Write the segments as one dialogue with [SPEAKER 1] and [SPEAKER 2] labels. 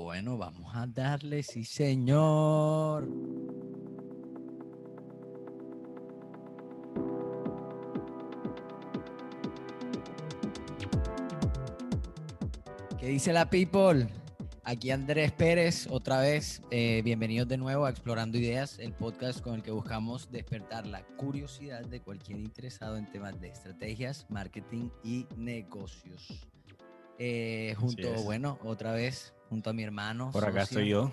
[SPEAKER 1] Bueno, vamos a darle, sí, señor. ¿Qué dice la people? Aquí Andrés Pérez, otra vez, eh, bienvenidos de nuevo a Explorando Ideas, el podcast con el que buscamos despertar la curiosidad de cualquier interesado en temas de estrategias, marketing y negocios. Eh, junto, bueno, otra vez, junto a mi hermano.
[SPEAKER 2] Por acá estoy yo.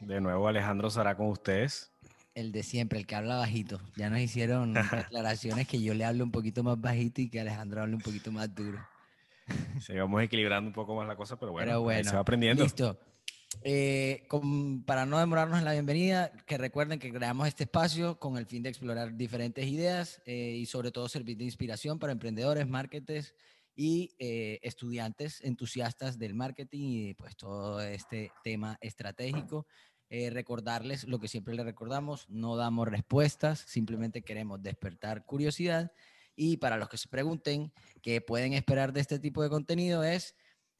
[SPEAKER 2] De nuevo Alejandro Sara con ustedes.
[SPEAKER 1] El de siempre, el que habla bajito. Ya nos hicieron declaraciones que yo le hablo un poquito más bajito y que Alejandro hable un poquito más duro.
[SPEAKER 2] Seguimos equilibrando un poco más la cosa, pero bueno,
[SPEAKER 1] pero bueno
[SPEAKER 2] se va aprendiendo.
[SPEAKER 1] Listo. Eh, para no demorarnos en la bienvenida, que recuerden que creamos este espacio con el fin de explorar diferentes ideas eh, y sobre todo servir de inspiración para emprendedores, marketers y eh, estudiantes entusiastas del marketing y pues todo este tema estratégico. recordarles lo que siempre les recordamos, no damos respuestas, simplemente queremos despertar curiosidad y para los que se pregunten qué pueden esperar de este tipo de contenido es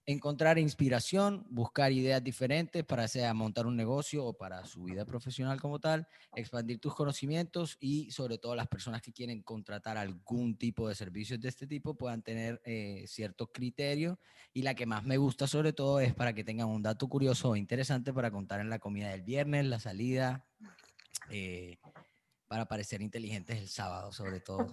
[SPEAKER 1] encontrar inspiración, buscar ideas diferentes para sea montar un negocio o para su vida profesional como tal, expandir tus conocimientos y sobre todo las personas que quieren contratar algún tipo de servicios de este tipo puedan tener eh, cierto criterio y la que más me gusta sobre todo es para que tengan un dato curioso o interesante para contar en la comida del viernes, la salida, eh, para parecer inteligentes el sábado sobre todo.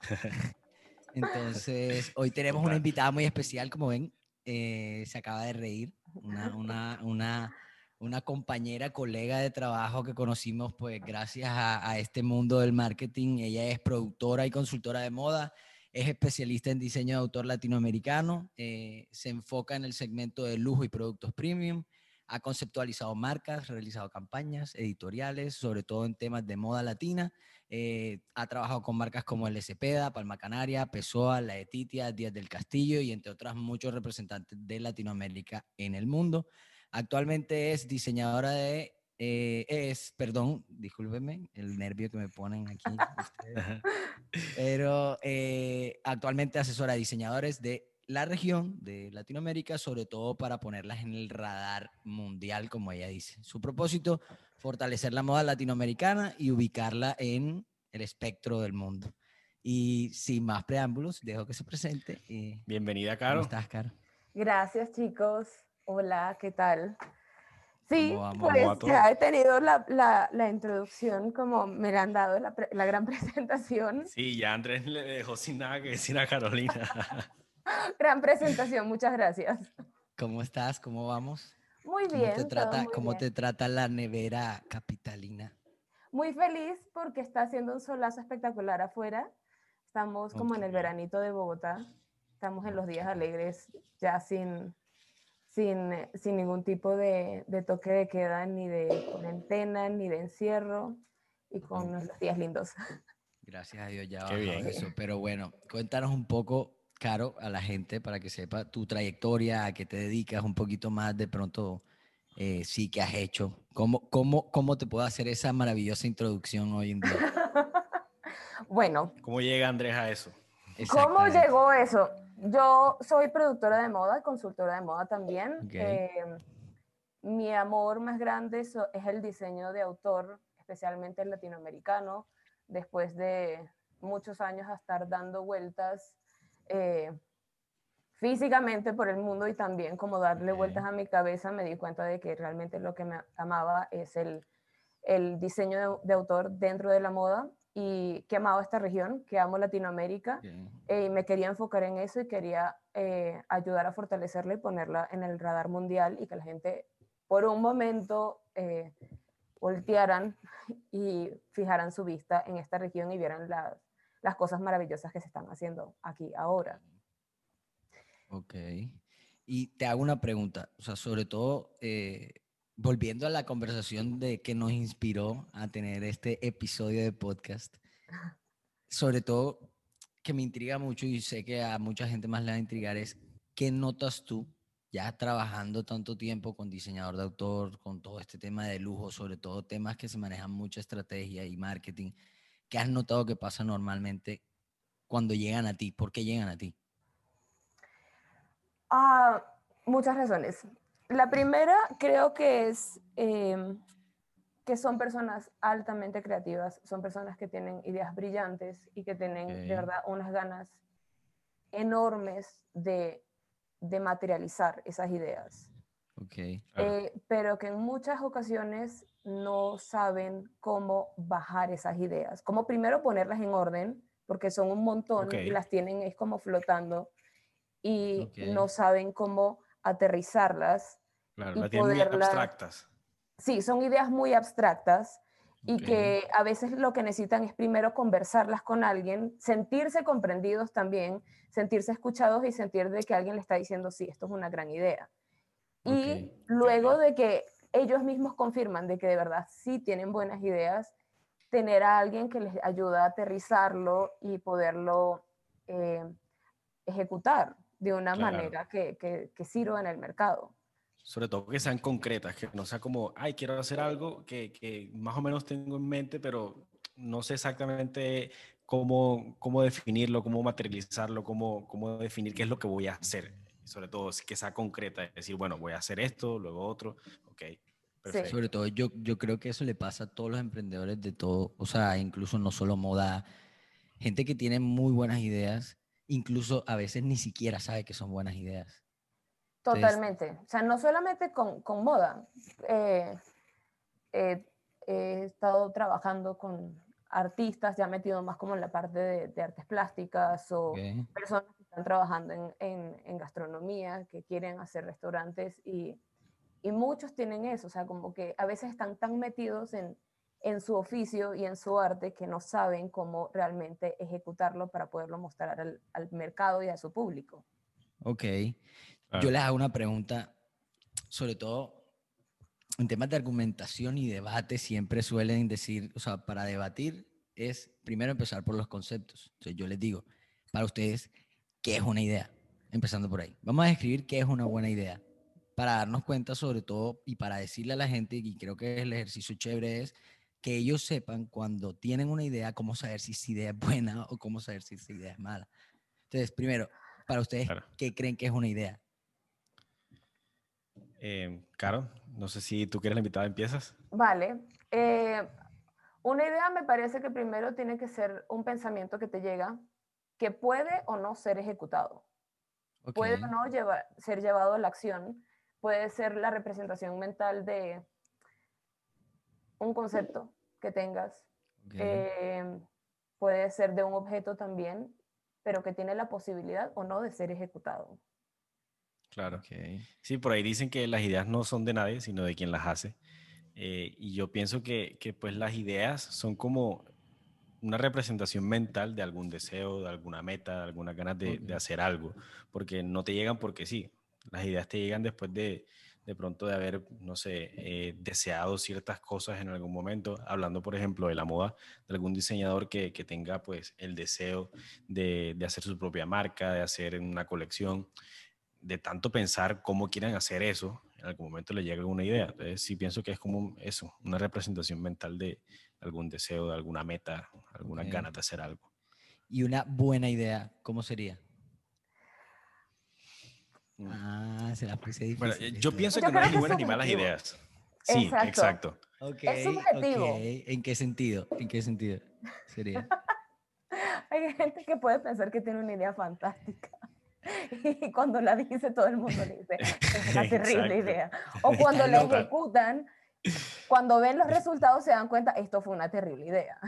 [SPEAKER 1] Entonces, hoy tenemos una invitada muy especial, como ven, eh, se acaba de reír, una, una, una, una, compañera, colega de trabajo que conocimos pues gracias a, este mundo del marketing. Ella es productora y consultora de moda, es especialista en diseño de autor latinoamericano, eh, se enfoca en el segmento de lujo y productos premium, ha conceptualizado marcas, realizado campañas editoriales, sobre todo en temas de moda latina. Eh, ha trabajado con marcas como el Cepeda, Palma Canaria, Pessoa, La Etitia, Díaz del Castillo y entre otras muchos representantes de Latinoamérica en el mundo. Actualmente es diseñadora de eh, es, perdón, discúlpenme el nervio que me ponen aquí. pero eh, actualmente asesora a diseñadores de la región de Latinoamérica, sobre todo para ponerlas en el radar mundial, como ella dice. Su propósito, fortalecer la moda latinoamericana y ubicarla en el espectro del mundo. Y sin más preámbulos, dejo que se presente.
[SPEAKER 2] Bienvenida, Caro.
[SPEAKER 1] ¿Cómo estás, Caro?
[SPEAKER 3] Gracias, chicos. Hola, ¿qué tal? Sí, pues ya he tenido la, la, la, introducción como me la han dado la, la gran presentación.
[SPEAKER 2] Sí, ya Andrés le dejó sin nada que decir a Carolina.
[SPEAKER 3] Gran presentación, muchas gracias.
[SPEAKER 1] ¿Cómo estás? ¿Cómo vamos?
[SPEAKER 3] Muy bien.
[SPEAKER 1] ¿Cómo te trata, ¿cómo te trata la nevera capitalina?
[SPEAKER 3] Muy feliz porque está haciendo un solazo espectacular afuera. Estamos como en el veranito de Bogotá. Estamos en los días alegres, ya sin, sin, sin ningún tipo de, de, toque de queda, ni de cuarentena, ni de encierro, y con los días lindos.
[SPEAKER 1] Gracias a Dios ya bien. eso. Pero bueno, cuéntanos un poco Caro, a la gente para que sepa tu trayectoria, a qué te dedicas, un poquito más de pronto, eh, sí, que has hecho. ¿Cómo, cómo, ¿Cómo te puedo hacer esa maravillosa introducción hoy en día?
[SPEAKER 3] bueno.
[SPEAKER 2] ¿Cómo llega Andrés a eso?
[SPEAKER 3] ¿Cómo llegó eso? Yo soy productora de moda, consultora de moda también. Eh, mi amor más grande es el diseño de autor, especialmente el latinoamericano. Después de muchos años a estar dando vueltas eh, físicamente por el mundo y también como darle vueltas a mi cabeza, me di cuenta de que realmente lo que me amaba es el, el diseño de, autor dentro de la moda y que amaba esta región, que amo Latinoamérica eh, y me quería enfocar en eso y quería eh, ayudar a fortalecerla y ponerla en el radar mundial y que la gente por un momento voltearan y fijaran su vista en esta región y vieran las las cosas maravillosas que se están haciendo aquí ahora.
[SPEAKER 1] Ok. Y te hago una pregunta, o sea, sobre todo, eh, volviendo a la conversación de que nos inspiró a tener este episodio de podcast, sobre todo que me intriga mucho y sé que a mucha gente más le va a intrigar es, ¿qué notas tú ya trabajando tanto tiempo con diseñador de autor, con todo este tema de lujo, sobre todo temas que se manejan mucha estrategia y marketing? ¿Qué has notado que pasa normalmente cuando llegan a ti? ¿Por qué llegan a ti?
[SPEAKER 3] Ah, muchas razones. La primera creo que es em, que son personas altamente creativas, son personas que tienen ideas brillantes y que tienen de verdad unas ganas enormes de, de materializar esas ideas.
[SPEAKER 1] Okay.
[SPEAKER 3] Eh, pero que en muchas ocasiones no saben cómo bajar esas ideas, cómo primero ponerlas en orden, porque son un montón y las tienen es como flotando y no saben cómo aterrizarlas.
[SPEAKER 2] Claro, las tienen muy abstractas.
[SPEAKER 3] Sí, son ideas muy abstractas y que a veces lo que necesitan es primero conversarlas con alguien, sentirse comprendidos también, sentirse escuchados y sentir de que alguien le está diciendo, sí, esto es una gran idea. Y luego de que ellos mismos confirman de que de verdad sí tienen buenas ideas, tener a alguien que les ayuda a aterrizarlo y poderlo eh, ejecutar de una manera que, que, sirva en el mercado.
[SPEAKER 2] Sobre todo que sean concretas, que no sea como, ay, quiero hacer algo que, que más o menos tengo en mente, pero no sé exactamente cómo, cómo definirlo, cómo materializarlo, cómo, cómo definir qué es lo que voy a hacer sobre todo que sea concreta, es decir, bueno, voy a hacer esto, luego otro, ok.
[SPEAKER 1] Perfecto. Sobre todo yo, yo creo que eso le pasa a todos los emprendedores de todo, o sea, incluso no solo moda, gente que tiene muy buenas ideas, incluso a veces ni siquiera sabe que son buenas ideas.
[SPEAKER 3] Totalmente, o sea, no solamente con, con moda, eh, eh, he estado trabajando con artistas, ya metido más como en la parte de, de artes plásticas o personas están trabajando en, en, en, gastronomía, que quieren hacer restaurantes y, y, muchos tienen eso, o sea, como que a veces están tan metidos en, en su oficio y en su arte que no saben cómo realmente ejecutarlo para poderlo mostrar al, al mercado y a su público.
[SPEAKER 1] Ok. Yo les hago una pregunta, sobre todo en temas de argumentación y debate, siempre suelen decir, o sea, para debatir es primero empezar por los conceptos. Entonces yo les digo, para ustedes, qué es una idea, empezando por ahí. Vamos a describir qué es una buena idea, para darnos cuenta sobre todo y para decirle a la gente, y creo que el ejercicio chévere es que ellos sepan cuando tienen una idea, cómo saber si esa idea es buena o cómo saber si esa idea es mala. Entonces, primero, para ustedes, ¿qué creen que es una idea?
[SPEAKER 2] Eh, Caro, no sé si tú quieres la invitada, empiezas.
[SPEAKER 3] Vale. Eh, una idea me parece que primero tiene que ser un pensamiento que te llega que puede o no ser ejecutado. Puede o no ser llevado a la acción. Puede ser la representación mental de un concepto que tengas. Eh, puede ser de un objeto también, pero que tiene la posibilidad o no de ser ejecutado.
[SPEAKER 2] Claro. Sí, por ahí dicen que las ideas no son de nadie, sino de quien las hace. Eh, y yo pienso que, que, pues las ideas son como una representación mental de algún deseo, de alguna meta, de algunas ganas de, hacer algo, porque no te llegan porque sí, las ideas te llegan después de, de pronto de haber, no sé, eh, deseado ciertas cosas en algún momento, hablando por ejemplo de la moda, de algún diseñador que, que tenga pues el deseo de, de, hacer su propia marca, de hacer una colección, de tanto pensar cómo quieren hacer eso, en algún momento le llega alguna idea. Entonces sí pienso que es como eso, una representación mental de, algún deseo, de alguna meta, alguna ganas de hacer algo.
[SPEAKER 1] Y una buena idea, ¿cómo sería?
[SPEAKER 2] Mm. Ah, se la puse difícil. Bueno, yo pienso que no hay ni buenas ni malas ideas. Sí, exacto.
[SPEAKER 3] es subjetivo.
[SPEAKER 1] ¿En qué sentido? ¿En qué sentido sería?
[SPEAKER 3] hay gente que puede pensar que tiene una idea fantástica. Y cuando la dice, todo el mundo le dice, es una terrible idea. O cuando la ejecutan, cuando ven los resultados se dan cuenta, esto fue una terrible idea.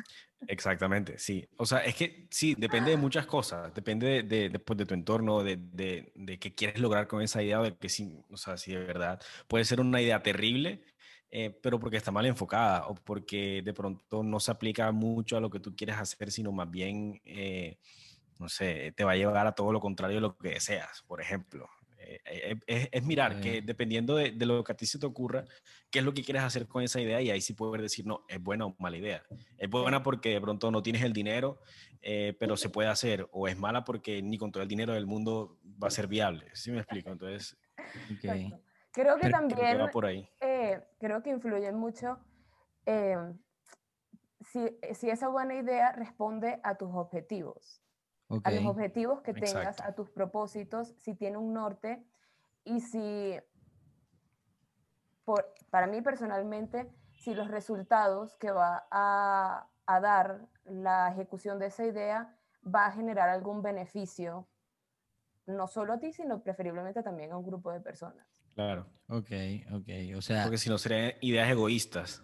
[SPEAKER 2] Exactamente, sí. O sea, es que sí, depende de muchas cosas. Depende de, de, pues, de tu entorno, de, de, de, qué quieres lograr con esa idea, de que sí, o sea, sí, de verdad. Puede ser una idea terrible, eh, pero porque está mal enfocada o porque de pronto no se aplica mucho a lo que tú quieres hacer, sino más bien, eh, no sé, te va a llevar a todo lo contrario de lo que deseas, por ejemplo. Eh, eh, es, mirar que dependiendo de, lo que a ti se te ocurra, qué es lo que quieres hacer con esa idea y ahí sí puedes decir, no, es buena o mala idea. Es buena porque de pronto no tienes el dinero, eh, pero se puede hacer, o es mala porque ni con todo el dinero del mundo va a ser viable. ¿Sí me explico? Entonces,
[SPEAKER 3] creo que también, por ahí. creo que influye mucho si, si esa buena idea responde a tus objetivos a los objetivos que tengas, a tus propósitos, si tiene un norte y si por, para mí personalmente, si los resultados que va a, a dar la ejecución de esa idea va a generar algún beneficio, no solo a ti, sino preferiblemente también a un grupo de personas.
[SPEAKER 2] Claro.
[SPEAKER 1] Ok, ok. O sea.
[SPEAKER 2] Porque si no serían ideas egoístas.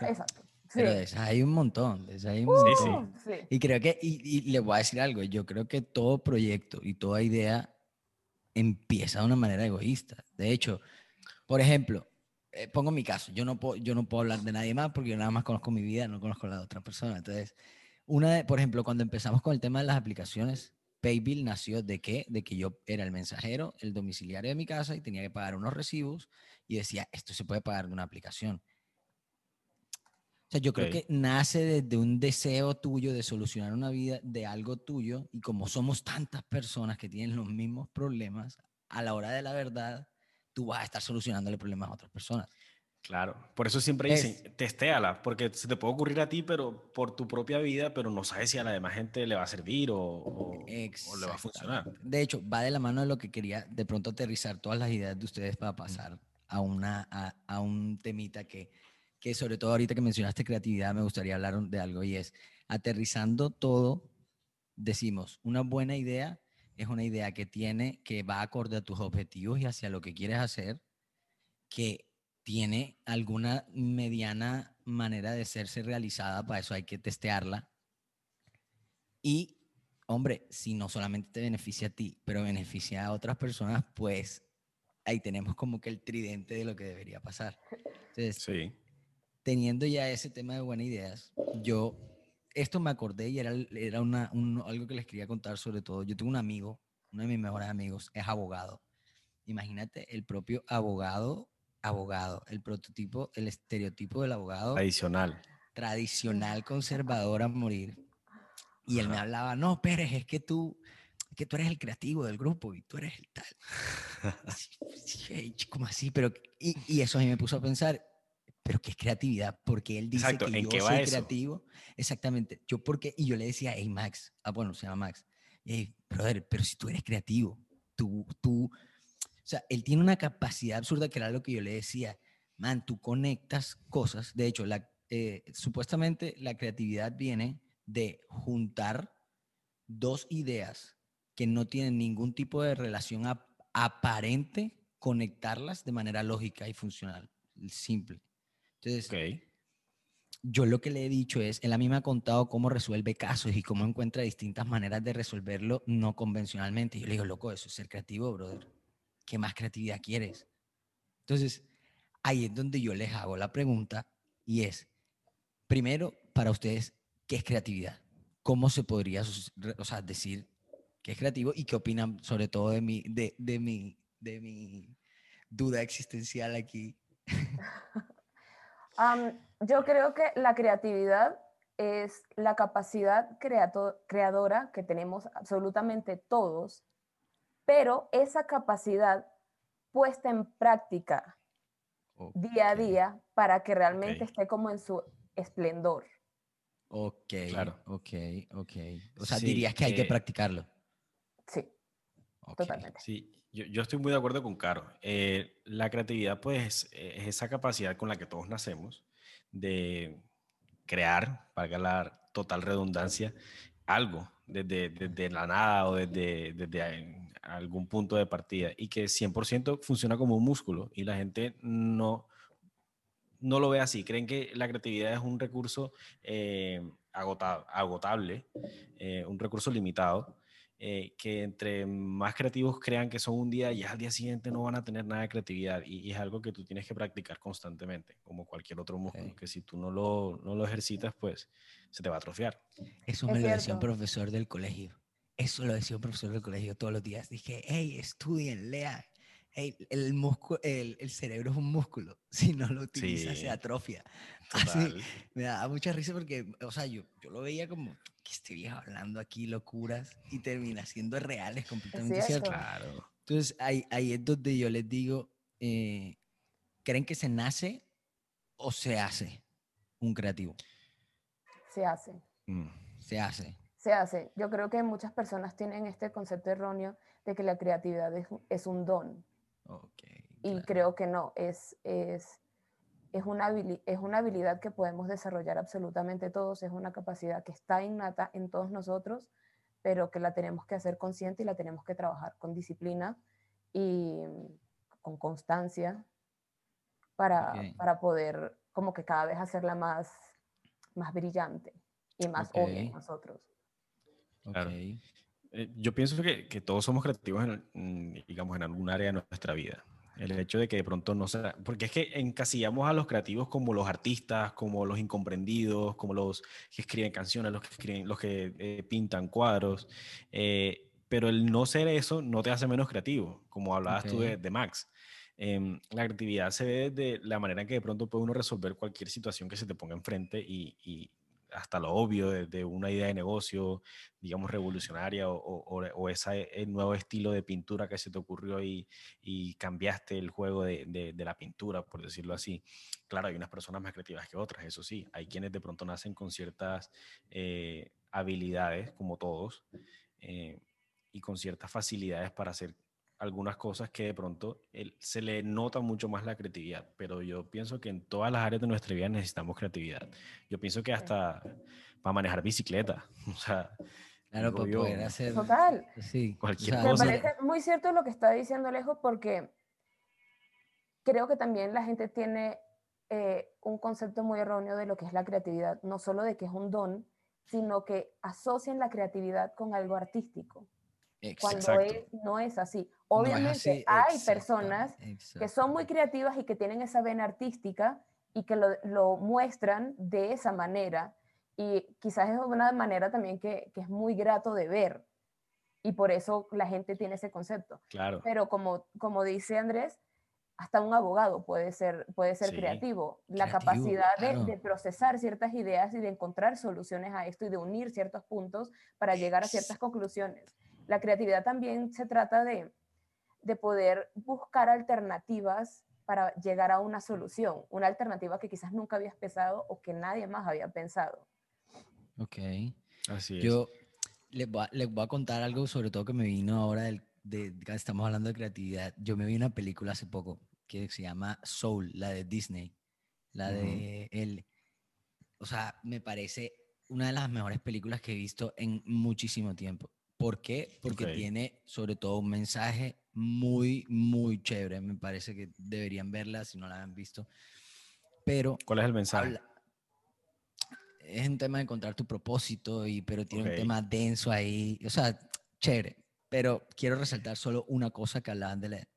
[SPEAKER 3] Exacto.
[SPEAKER 1] Pero hay un montón. hay un montón. Sí, sí. Y creo que, y, y le voy a decir algo, yo creo que todo proyecto y toda idea empieza de una manera egoísta. De hecho, por ejemplo, eh, pongo mi caso, yo no, puedo, yo no puedo hablar de nadie más porque yo nada más conozco mi vida, no conozco la de otra persona. Entonces, una de, por ejemplo, cuando empezamos con el tema de las aplicaciones, Paybill nació de qué? De que yo era el mensajero, el domiciliario de mi casa y tenía que pagar unos recibos y decía, esto se puede pagar de una aplicación. O sea, yo creo que nace desde un deseo tuyo de solucionar una vida de algo tuyo y como somos tantas personas que tienen los mismos problemas, a la hora de la verdad, tú vas a estar solucionándole problemas a otras personas.
[SPEAKER 2] Claro, por eso siempre dicen, testéala, porque se te puede ocurrir a ti, pero por tu propia vida, pero no sabes si a la demás gente le va a servir o, o, le va a funcionar.
[SPEAKER 1] De hecho, va de la mano de lo que quería de pronto aterrizar todas las ideas de ustedes para pasar a, una, a, a un temita que que sobre todo ahorita que mencionaste creatividad, me gustaría hablar de algo y es, aterrizando todo, decimos, una buena idea es una idea que tiene, que va acorde a tus objetivos y hacia lo que quieres hacer, que tiene alguna mediana manera de serse realizada, para eso hay que testearla. Y, hombre, si no solamente te beneficia a ti, pero beneficia a otras personas, pues ahí tenemos como que el tridente de lo que debería pasar. Entonces,
[SPEAKER 2] sí
[SPEAKER 1] teniendo ya ese tema de buenas ideas, yo, esto me acordé y era, era una, algo que les quería contar sobre todo. Yo tengo un amigo, uno de mis mejores amigos, es abogado. Imagínate el propio abogado, abogado, el prototipo, el estereotipo del abogado.
[SPEAKER 2] Tradicional.
[SPEAKER 1] Tradicional, conservador a morir. Y él me hablaba, no, Pérez, es que tú, que tú eres el creativo del grupo y tú eres el tal. ¿Cómo así? Pero, y, y eso a mí me puso a pensar, pero ¿qué es creatividad? Porque él dice que yo soy creativo. Exactamente. Yo porque, y yo le decía, hey Max, ah bueno, se llama Max, hey, brother, pero si tú eres creativo, tú, tú, o sea, él tiene una capacidad absurda que era lo que yo le decía, man, tú conectas cosas, de hecho, la, eh, supuestamente la creatividad viene de juntar dos ideas que no tienen ningún tipo de relación aparente, conectarlas de manera lógica y funcional, simple. Entonces, yo lo que le he dicho es, él a mí me ha contado cómo resuelve casos y cómo encuentra distintas maneras de resolverlo no convencionalmente. yo le digo, loco, eso es ser creativo, brother. ¿Qué más creatividad quieres? Entonces, ahí es donde yo les hago la pregunta y es, primero, para ustedes, ¿qué es creatividad? ¿Cómo se podría o sea, decir qué es creativo y qué opinan sobre todo de mi, de, de mi, de mi duda existencial aquí?
[SPEAKER 3] yo creo que la creatividad es la capacidad creadora que tenemos absolutamente todos, pero esa capacidad puesta en práctica día a día para que realmente esté como en su esplendor.
[SPEAKER 1] Ok, claro. Ok, ok. O sea, dirías que hay que practicarlo.
[SPEAKER 3] Sí, totalmente.
[SPEAKER 2] Sí, yo, estoy muy de acuerdo con Caro. Eh, la creatividad, pues, es esa capacidad con la que todos nacemos de crear, para la total redundancia, algo desde, desde la nada o desde, desde algún punto de partida y que 100% funciona como un músculo y la gente no, no lo ve así. Creen que la creatividad es un recurso eh, agotable, eh, un recurso limitado eh, que entre más creativos crean que son un día, y al día siguiente no van a tener nada de creatividad. Y, es algo que tú tienes que practicar constantemente, como cualquier otro músculo, que si tú no lo, no lo ejercitas, pues se te va a atrofiar.
[SPEAKER 1] Eso me lo decía un profesor del colegio. Eso lo decía un profesor del colegio todos los días. Dije, hey, estudien, lean. Hey, el, músculo, el, el, cerebro es un músculo. Si no lo utilizas, se atrofia. Así, me da mucha risa porque, o sea, yo, yo lo veía como, que este viejo hablando aquí locuras y termina siendo reales, completamente cierto.
[SPEAKER 2] Claro.
[SPEAKER 1] Entonces ahí, ahí es donde yo les digo, eh, ¿creen que se nace o se hace un creativo?
[SPEAKER 3] Se hace.
[SPEAKER 1] Mm. Se hace.
[SPEAKER 3] Se hace. Yo creo que muchas personas tienen este concepto erróneo de que la creatividad es, es un don.
[SPEAKER 1] Okay.
[SPEAKER 3] Y creo que no, es, es, es, una es una habilidad que podemos desarrollar absolutamente todos, es una capacidad que está innata en todos nosotros, pero que la tenemos que hacer consciente y la tenemos que trabajar con disciplina y con constancia para, para poder como que cada vez hacerla más, más brillante y más obvia en nosotros.
[SPEAKER 2] Claro. Eh, yo pienso que, que, todos somos creativos, en, digamos, en algún área de nuestra vida. El hecho de que de pronto no sea, porque es que encasillamos a los creativos como los artistas, como los incomprendidos, como los que escriben canciones, los que escriben, los que eh, pintan cuadros, eh, pero el no ser eso no te hace menos creativo, como hablabas tú de, de Max. Em, la creatividad se ve de la manera en que de pronto puede uno resolver cualquier situación que se te ponga enfrente y, y hasta lo obvio de, una idea de negocio, digamos, revolucionaria o, o, ese eh, nuevo estilo de pintura que se te ocurrió y, y cambiaste el juego de, de, la pintura, por decirlo así. Claro, hay unas personas más creativas que otras, eso sí. Hay quienes de pronto nacen con ciertas eh, habilidades, como todos, eh, y con ciertas facilidades para hacer algunas cosas que de pronto se le nota mucho más la creatividad, pero yo pienso que en todas las áreas de nuestra vida necesitamos creatividad. Yo pienso que hasta para manejar bicicleta, o sea,
[SPEAKER 1] claro, para poder hacer
[SPEAKER 3] total,
[SPEAKER 1] sí,
[SPEAKER 3] cualquier cosa. Me parece muy cierto lo que está diciendo Alejo porque creo que también la gente tiene eh, un concepto muy erróneo de lo que es la creatividad, no solo de que es un don, sino que asocian la creatividad con algo artístico cuando no es así. Obviamente hay personas que son muy creativas y que tienen esa vena artística y que lo, muestran de esa manera. Y quizás es una manera también que, es muy grato de ver. Y por eso la gente tiene ese concepto.
[SPEAKER 2] Claro.
[SPEAKER 3] Pero como, como dice Andrés, hasta un abogado puede ser, puede ser creativo. La capacidad de, de, procesar ciertas ideas y de encontrar soluciones a esto y de unir ciertos puntos para llegar a ciertas conclusiones la creatividad también se trata de, poder buscar alternativas para llegar a una solución, una alternativa que quizás nunca habías pensado o que nadie más había pensado.
[SPEAKER 1] Ok.
[SPEAKER 2] Así
[SPEAKER 1] es. Yo les voy, a, contar algo sobre todo que me vino ahora del, de, estamos hablando de creatividad. Yo me vi una película hace poco que se llama Soul, la de Disney, la de él. O sea, me parece una de las mejores películas que he visto en muchísimo tiempo. ¿Por qué? Porque tiene sobre todo un mensaje muy, muy chévere. Me parece que deberían verla si no la han visto. Pero...
[SPEAKER 2] ¿Cuál es el mensaje?
[SPEAKER 1] es un tema de encontrar tu propósito, y, pero tiene un tema denso ahí. O sea, chévere. Pero quiero resaltar solo una cosa que hablaban de la,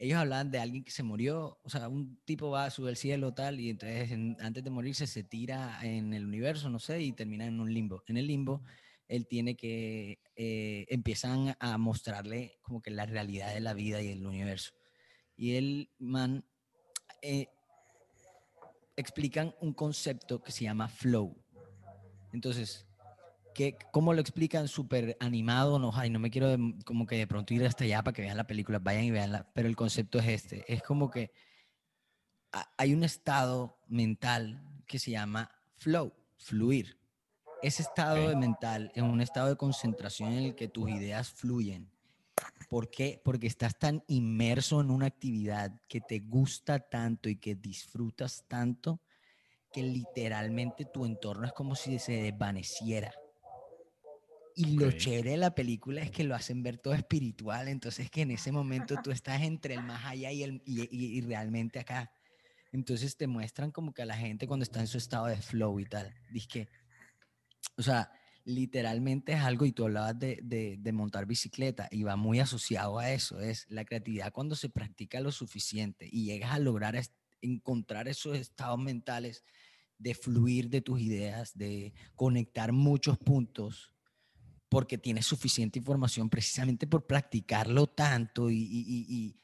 [SPEAKER 1] ellos hablaban de alguien que se murió, o sea, un tipo va a subir al cielo tal y entonces antes de morirse se tira en el universo, no sé, y termina en un limbo. En el limbo él tiene que, eh, empiezan a mostrarle como que la realidad de la vida y el universo. Y el man, eh, explican un concepto que se llama flow. Entonces, ¿qué, ¿cómo lo explican? Súper animado, no, ay, no me quiero como que de pronto ir hasta allá para que vean la película, vayan y veanla, pero el concepto es este, es como que hay un estado mental que se llama flow, fluir ese estado de mental es un estado de concentración en el que tus ideas fluyen. ¿Por qué? Porque estás tan inmerso en una actividad que te gusta tanto y que disfrutas tanto que literalmente tu entorno es como si se desvaneciera. Y lo chévere de la película es que lo hacen ver todo espiritual, entonces que en ese momento tú estás entre el más allá y, el, y, y realmente acá. Entonces te muestran como que a la gente cuando está en su estado de flow y tal, dice que o sea, literalmente es algo, y tú hablabas de, de, montar bicicleta, y va muy asociado a eso, es la creatividad cuando se practica lo suficiente y llegas a lograr encontrar esos estados mentales de fluir de tus ideas, de conectar muchos puntos, porque tienes suficiente información precisamente por practicarlo tanto y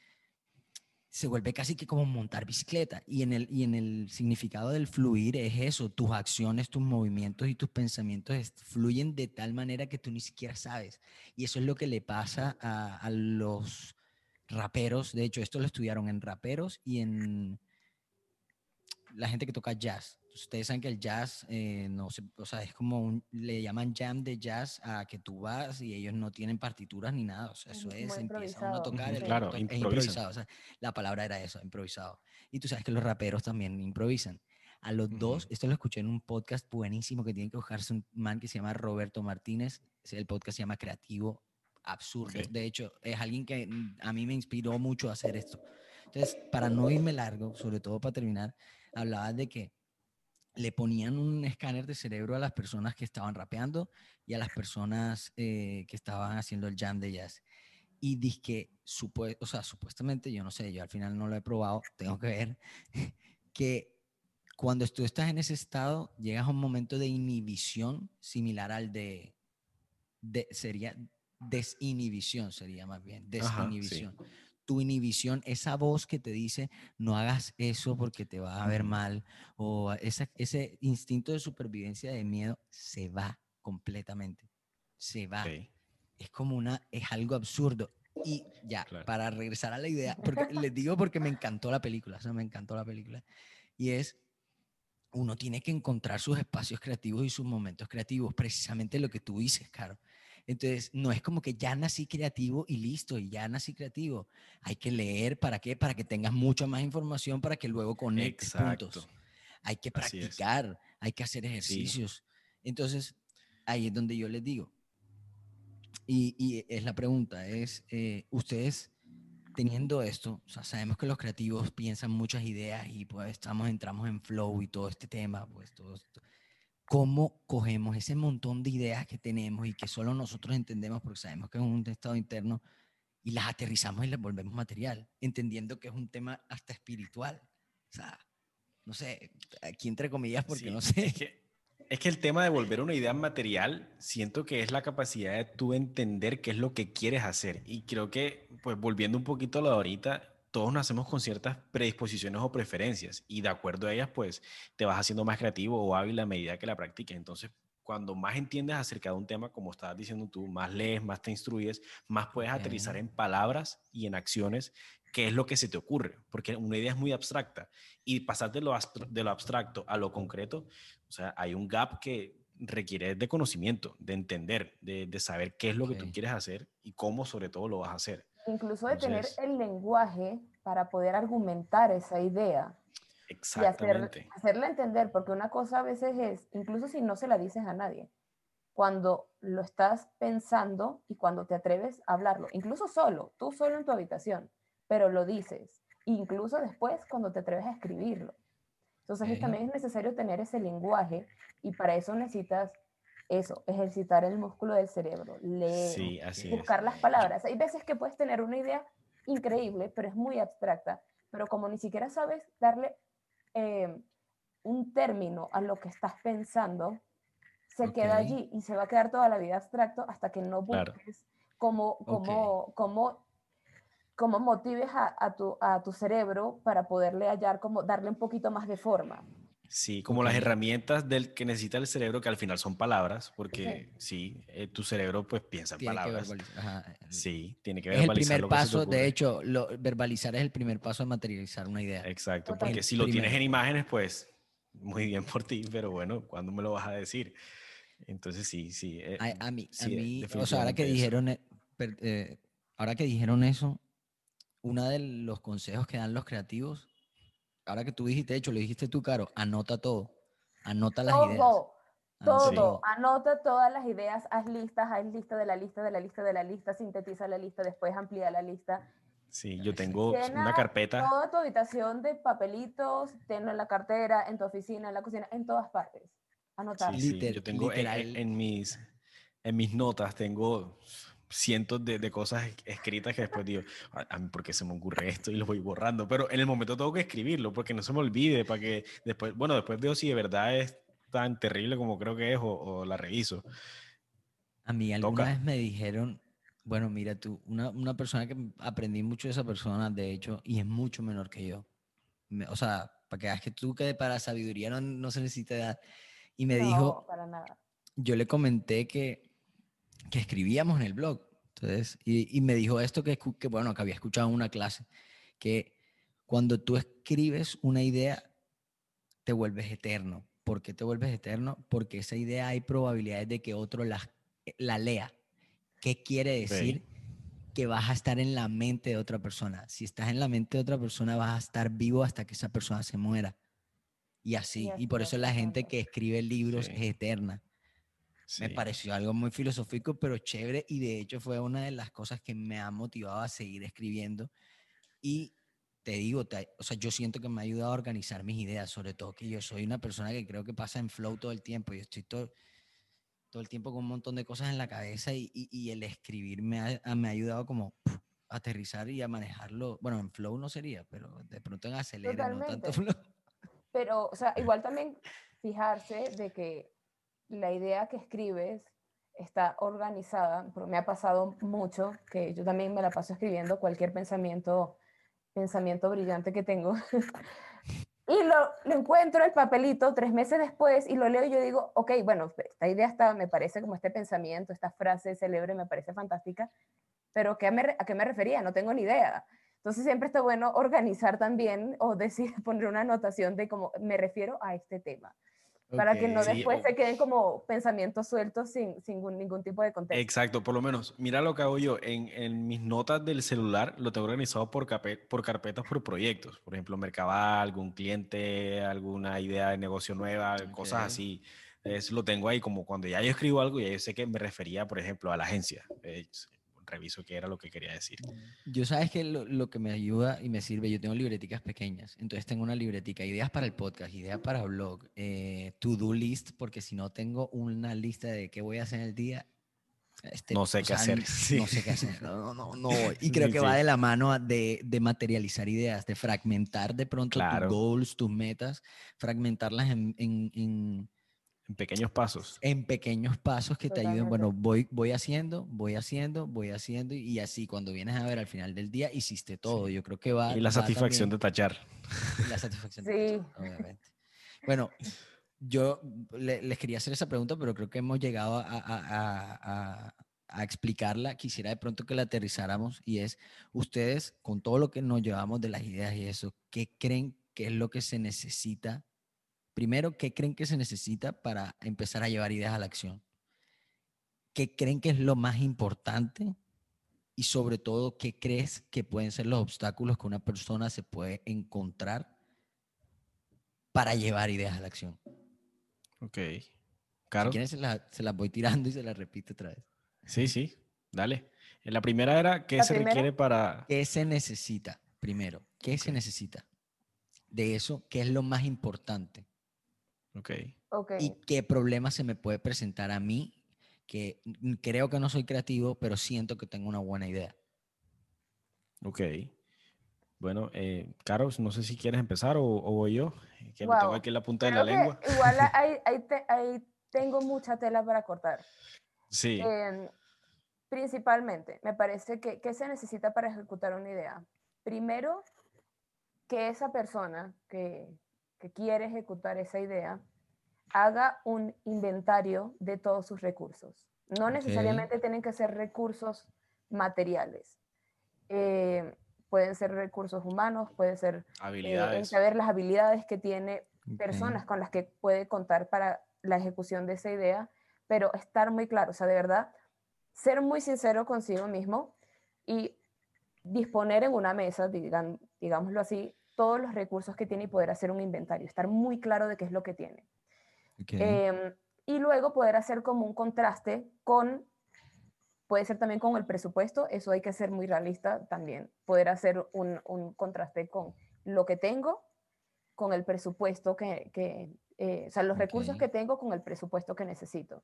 [SPEAKER 1] se vuelve casi que como montar bicicleta. Y en, el, y en el significado del fluir es eso, tus acciones, tus movimientos y tus pensamientos fluyen de tal manera que tú ni siquiera sabes. Y eso es lo que le pasa a, a los raperos. De hecho, esto lo estudiaron en raperos y en la gente que toca jazz. Ustedes saben que el jazz, eh, no se, o sea, es como un, le llaman jam de jazz a que tú vas y ellos no tienen partituras ni nada, o sea, eso es, empieza uno a tocar, el
[SPEAKER 2] claro,
[SPEAKER 1] es improvisado, o sea, la palabra era eso, improvisado. Y tú sabes que los raperos también improvisan. A los dos, esto lo escuché en un podcast buenísimo que tiene que buscarse un man que se llama Roberto Martínez, el podcast se llama Creativo Absurdo. De hecho, es alguien que mm, a mí me inspiró mucho a hacer esto. Entonces, para no irme largo, sobre todo para terminar, hablaba de que le ponían un escáner de cerebro a las personas que estaban rapeando y a las personas eh, que estaban haciendo el jam de jazz. Y dije, o sea, supuestamente, yo no sé, yo al final no lo he probado, tengo que ver, que cuando tú estás en ese estado, llegas a un momento de inhibición similar al de, de sería desinhibición, sería más bien, desinhibición tu inhibición, esa voz que te dice, no hagas eso porque te va a ver mal, o ese instinto de supervivencia de miedo, se va completamente. Se va. Es como una, es algo absurdo. Y ya, para regresar a la idea, porque les digo porque me encantó la película, o sea, me encantó la película. Y es, uno tiene que encontrar sus espacios creativos y sus momentos creativos, precisamente lo que tú dices, Caro. Entonces, no es como que ya nací creativo y listo, y ya nací creativo. Hay que leer, ¿para qué? Para que tengas mucha más información para que luego conectes puntos. Hay que practicar, hay que hacer ejercicios. Entonces, ahí es donde yo les digo. Y, es la pregunta, es, eh, ustedes teniendo esto, o sea, sabemos que los creativos piensan muchas ideas y pues estamos, entramos en flow y todo este tema, pues todo esto cómo cogemos ese montón de ideas que tenemos y que solo nosotros entendemos porque sabemos que es un estado interno y las aterrizamos y las volvemos material, entendiendo que es un tema hasta espiritual. O sea, no sé, aquí entre comillas, porque no sé.
[SPEAKER 2] Es que, es que el tema de volver una idea material, siento que es la capacidad de tú entender qué es lo que quieres hacer. Y creo que, pues volviendo un poquito a lo de ahorita, todos nacemos con ciertas predisposiciones o preferencias y de acuerdo a ellas, pues te vas haciendo más creativo o hábil a medida que la practiques. Entonces, cuando más entiendes acerca de un tema, como estabas diciendo tú, más lees, más te instruyes, más puedes aterrizar en palabras y en acciones qué es lo que se te ocurre, porque una idea es muy abstracta y pasar de lo, de lo abstracto a lo concreto, o sea, hay un gap que requiere de conocimiento, de entender, de, de saber qué es lo que tú quieres hacer y cómo sobre todo lo vas a hacer
[SPEAKER 3] incluso de tener el lenguaje para poder argumentar esa idea. Exactamente. Y hacerla entender, porque una cosa a veces es, incluso si no se la dices a nadie, cuando lo estás pensando y cuando te atreves a hablarlo, incluso solo, tú solo en tu habitación, pero lo dices, incluso después cuando te atreves a escribirlo. Entonces también es necesario tener ese lenguaje y para eso necesitas eso, ejercitar el músculo del cerebro, leer, buscar las palabras. Hay veces que puedes tener una idea increíble, pero es muy abstracta, pero como ni siquiera sabes darle eh, un término a lo que estás pensando, se queda allí y se va a quedar toda la vida abstracto hasta que no busques cómo, motives a, tu, a tu cerebro para poderle hallar, como darle un poquito más de forma.
[SPEAKER 2] Sí, como las herramientas del que necesita el cerebro, que al final son palabras, porque sí, eh, tu cerebro pues piensa en palabras. Sí, tiene que
[SPEAKER 1] verbalizar. Es el primer paso, de hecho, lo, verbalizar es el primer paso a materializar una idea.
[SPEAKER 2] Exacto, porque si lo tienes en imágenes, pues muy bien por ti, pero bueno, ¿cuándo me lo vas a decir? Entonces sí, sí.
[SPEAKER 1] Eh, a, mí, a mí o sea, ahora que dijeron, eh, ahora que dijeron eso, uno de los consejos que dan los creativos ahora que tú dijiste, de hecho, lo dijiste tú, Caro, anota todo. Anota las ideas.
[SPEAKER 3] Todo, ah, todo. Anota todas las ideas, haz listas, haz lista de la lista, de la lista, de la lista, sintetiza la lista, después amplía la lista.
[SPEAKER 2] Sí, yo tengo una carpeta.
[SPEAKER 3] Toda tu habitación de papelitos, tenlo en la cartera, en tu oficina, en la cocina, en todas partes. Anotar.
[SPEAKER 2] Sí, yo tengo en, mis, en mis notas, tengo cientos de, de, cosas escritas que después digo, a mí por qué se me ocurre esto y lo voy borrando, pero en el momento tengo que escribirlo porque no se me olvide para que después, bueno, después veo si de verdad es tan terrible como creo que es o, la reviso.
[SPEAKER 1] A mí alguna vez me dijeron, bueno, mira tú, una, una, persona que aprendí mucho de esa persona, de hecho, y es mucho menor que yo. o sea, para que veas que tú que para sabiduría no, no se necesita edad. Y me dijo,
[SPEAKER 3] para nada.
[SPEAKER 1] yo le comenté que que escribíamos en el blog. Entonces, y, me dijo esto que, que, bueno, que había escuchado en una clase, que cuando tú escribes una idea, te vuelves eterno. ¿Por qué te vuelves eterno? Porque esa idea hay probabilidades de que otro la, la lea. ¿Qué quiere decir? Que vas a estar en la mente de otra persona. Si estás en la mente de otra persona, vas a estar vivo hasta que esa persona se muera. Y así. Y, por eso la gente que escribe libros es eterna. Me pareció algo muy filosófico, pero chévere. Y de hecho fue una de las cosas que me ha motivado a seguir escribiendo. Y te digo, o sea, yo siento que me ha ayudado a organizar mis ideas, sobre todo que yo soy una persona que creo que pasa en flow todo el tiempo. Yo estoy todo, todo el tiempo con un montón de cosas en la cabeza y, y, el escribir me ha, me ha ayudado como a aterrizar y a manejarlo. Bueno, en flow no sería, pero de pronto en acelera, no tanto flow.
[SPEAKER 3] Pero, o sea, igual también fijarse de que la idea que escribes está organizada, porque me ha pasado mucho que yo también me la paso escribiendo cualquier pensamiento pensamiento brillante que tengo. y lo, lo, encuentro el papelito tres meses después y lo leo y yo digo, ok, bueno, esta idea está, me parece como este pensamiento, esta frase célebre me parece fantástica, pero ¿qué me, ¿a qué me refería? No tengo ni idea. Entonces siempre está bueno organizar también o decir, poner una anotación de cómo me refiero a este tema para que no después se queden como pensamientos sueltos sin, sin ningún tipo de contexto.
[SPEAKER 2] Exacto, por lo menos, mira lo que hago yo, en, en mis notas del celular lo tengo organizado por, por carpetas, por proyectos, por ejemplo, Mercabal, algún cliente, alguna idea de negocio nueva, cosas así. Es, lo tengo ahí como cuando ya yo escribo algo, ya yo sé que me refería, por ejemplo, a la agencia reviso qué era lo que quería decir.
[SPEAKER 1] Yo sabes que lo, lo, que me ayuda y me sirve, yo tengo libreticas pequeñas, entonces tengo una libretica, ideas para el podcast, ideas para blog, eh, to-do list, porque si no tengo una lista de qué voy a hacer en el día,
[SPEAKER 2] este, no sé qué hacer.
[SPEAKER 1] No sé qué hacer. No, no, no. Y creo que va de la mano de, de, materializar ideas, de fragmentar de pronto tus goals, tus metas, fragmentarlas en, en
[SPEAKER 2] en pequeños pasos.
[SPEAKER 1] En pequeños pasos que te ayuden. Bueno, voy, voy haciendo, voy haciendo, voy haciendo y así cuando vienes a ver al final del día hiciste todo. Yo creo que va.
[SPEAKER 2] Y la satisfacción de tachar.
[SPEAKER 1] la satisfacción de tachar, obviamente. Bueno, yo les quería hacer esa pregunta, pero creo que hemos llegado a, a, a, a, explicarla. Quisiera de pronto que la aterrizáramos y es, ustedes, con todo lo que nos llevamos de las ideas y eso, ¿qué creen que es lo que se necesita Primero, ¿qué creen que se necesita para empezar a llevar ideas a la acción? ¿Qué creen que es lo más importante? Y sobre todo, ¿qué crees que pueden ser los obstáculos que una persona se puede encontrar para llevar ideas a la acción?
[SPEAKER 2] Ok.
[SPEAKER 1] Claro. Si quieren, se, las voy tirando y se las repito otra vez.
[SPEAKER 2] Sí, sí, dale. La primera era, ¿qué se requiere para...?
[SPEAKER 1] ¿Qué se necesita? Primero, ¿qué se necesita? De eso, ¿qué es lo más importante?
[SPEAKER 2] Ok.
[SPEAKER 1] ¿Y qué problema se me puede presentar a mí que creo que no soy creativo, pero siento que tengo una buena idea?
[SPEAKER 2] Ok. Bueno, eh, Carlos, no sé si quieres empezar o, voy yo, que tengo aquí la punta de la lengua.
[SPEAKER 3] Igual ahí, tengo mucha tela para cortar.
[SPEAKER 2] Sí.
[SPEAKER 3] Em, principalmente, me parece que ¿qué se necesita para ejecutar una idea? Primero, que esa persona que, que quiere ejecutar esa idea haga un inventario de todos sus recursos. No necesariamente tienen que ser recursos materiales. Eh, pueden ser recursos humanos, pueden ser
[SPEAKER 2] eh, habilidades.
[SPEAKER 3] saber las habilidades que tiene personas con las que puede contar para la ejecución de esa idea, pero estar muy claro, o sea, de verdad, ser muy sincero consigo mismo y disponer en una mesa, digan, digámoslo así, todos los recursos que tiene y poder hacer un inventario, estar muy claro de qué es lo que tiene. Em, y luego poder hacer como un contraste con, puede ser también con el presupuesto, eso hay que ser muy realista también, poder hacer un, un contraste con lo que tengo, con el presupuesto que, que eh, o sea, los recursos que tengo con el presupuesto que necesito.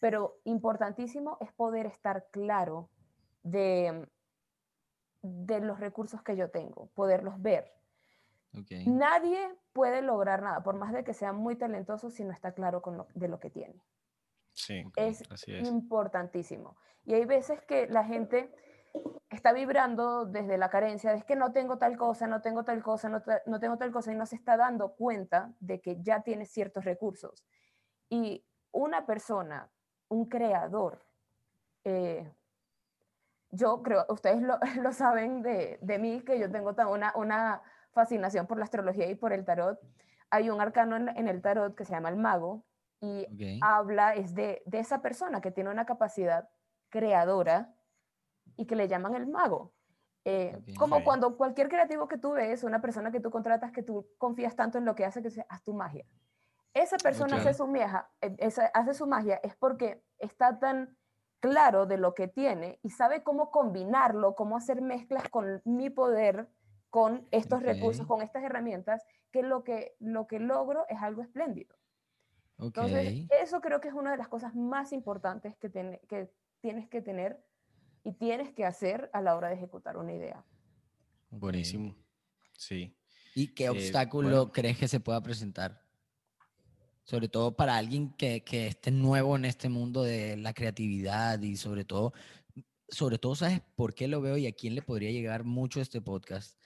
[SPEAKER 3] Pero importantísimo es poder estar claro de, de los recursos que yo tengo, poderlos ver. Nadie puede lograr nada, por más de que sea muy talentoso, si no está claro con de lo que tiene.
[SPEAKER 2] Sí,
[SPEAKER 3] es, importantísimo. Y hay veces que la gente está vibrando desde la carencia, de que no tengo tal cosa, no tengo tal cosa, no, tengo tal cosa, y no se está dando cuenta de que ya tiene ciertos recursos. Y una persona, un creador, eh, yo creo, ustedes lo, lo saben de, de, mí, que yo tengo una, una fascinación por la astrología y por el tarot. hay un arcano en, el tarot que se llama el mago y habla es de, de esa persona que tiene una capacidad creadora y que le llaman el mago. Eh, como cuando cualquier creativo que tú ves, una persona que tú contratas, que tú confías tanto en lo que hace, que se haz tu magia. Esa persona hace, su magia, eh, hace su magia es porque está tan claro de lo que tiene y sabe cómo combinarlo, cómo hacer mezclas con mi poder, con estos recursos, con estas herramientas, que lo que, lo que logro es algo espléndido. Entonces, eso creo que es una de las cosas más importantes que, que tienes que tener y tienes que hacer a la hora de ejecutar una idea.
[SPEAKER 2] Buenísimo. Sí.
[SPEAKER 1] ¿Y qué eh, obstáculo crees que se pueda presentar? Sobre todo para alguien que, que, esté nuevo en este mundo de la creatividad y sobre todo, sobre todo, ¿sabes por qué lo veo y a quién le podría llegar mucho este podcast?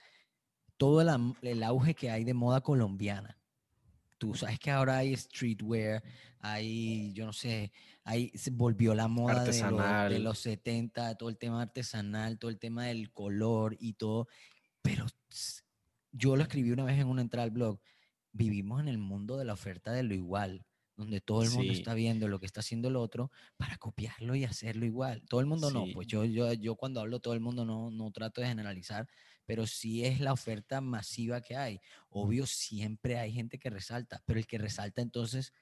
[SPEAKER 1] Todo el, el auge que hay de moda colombiana. Tú sabes que ahora hay streetwear, hay, yo no sé, ahí se volvió la moda de, de, los 70, todo el tema artesanal, todo el tema del color y todo. Pero yo lo escribí una vez en una entrada al blog. Vivimos en el mundo de la oferta de lo igual, donde todo el mundo está viendo lo que está haciendo el otro para copiarlo y hacerlo igual. Todo el mundo no, pues yo, yo, yo cuando hablo todo el mundo no, no trato de generalizar, pero sí es la oferta masiva que hay. Obvio, siempre hay gente que resalta, pero el que resalta entonces,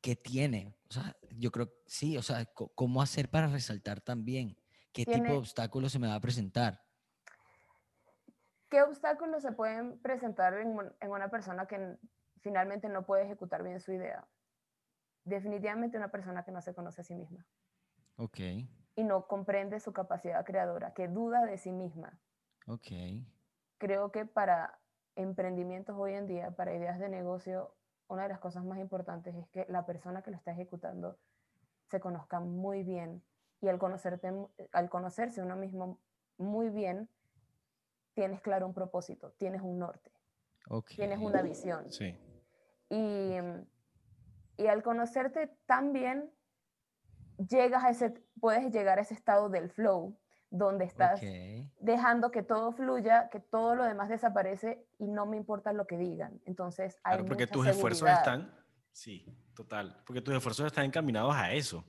[SPEAKER 1] ¿qué tiene? O sea, yo creo, sí, o sea, ¿cómo hacer para resaltar también? ¿Qué tipo de obstáculos se me va a presentar?
[SPEAKER 3] ¿Qué obstáculos se pueden presentar en, en una persona que finalmente no puede ejecutar bien su idea? Definitivamente una persona que no se conoce a sí misma.
[SPEAKER 1] Ok.
[SPEAKER 3] Y no comprende su capacidad creadora, que duda de sí misma.
[SPEAKER 1] Ok.
[SPEAKER 3] Creo que para emprendimientos hoy en día, para ideas de negocio, una de las cosas más importantes es que la persona que lo está ejecutando se conozca muy bien y al, conocerte, al conocerse uno mismo muy bien, tienes claro un propósito, tienes un norte, tienes una visión.
[SPEAKER 2] Sí.
[SPEAKER 3] Y, y al conocerte tan bien, llegas a ese, puedes llegar a ese estado del flow, donde estás dejando que todo fluya, que todo lo demás desaparece y no me importa lo que digan. Entonces, hay
[SPEAKER 2] claro, porque tus esfuerzos están, sí, total, porque tus esfuerzos están encaminados a eso.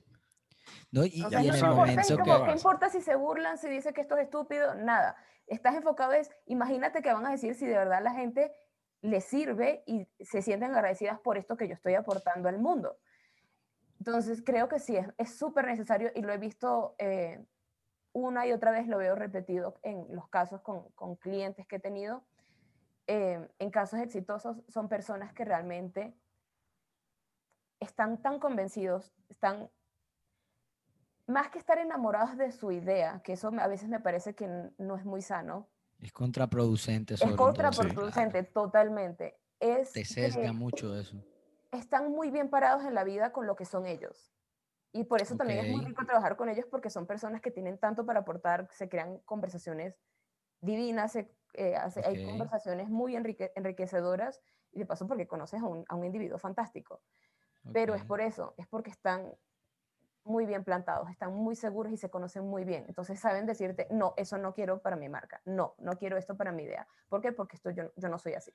[SPEAKER 1] No, y, en el momento
[SPEAKER 3] que... ¿Qué importa si se burlan, si dice que esto es estúpido? Nada. Estás enfocado es, imagínate que van a decir si de verdad la gente le sirve y se sienten agradecidas por esto que yo estoy aportando al mundo. Entonces, creo que sí, es súper necesario y lo he visto eh, una y otra vez lo veo repetido en los casos con, con clientes que he tenido. Eh, en casos exitosos son personas que realmente están tan convencidos, están más que estar enamorados de su idea, que eso a veces me parece que no es muy sano.
[SPEAKER 1] Es contraproducente.
[SPEAKER 3] es contraproducente, totalmente. Es
[SPEAKER 1] Te sesga mucho eso.
[SPEAKER 3] Están muy bien parados en la vida con lo que son ellos. Y por eso también es muy rico trabajar con ellos porque son personas que tienen tanto para aportar, se crean conversaciones divinas, se, eh, hay conversaciones muy enriquecedoras y de paso porque conoces a un, a un individuo fantástico. Pero es por eso, es porque están muy bien plantados, están muy seguros y se conocen muy bien. Entonces saben decirte, no, eso no quiero para mi marca, no, no quiero esto para mi idea. ¿Por qué? Porque esto yo, yo no soy así.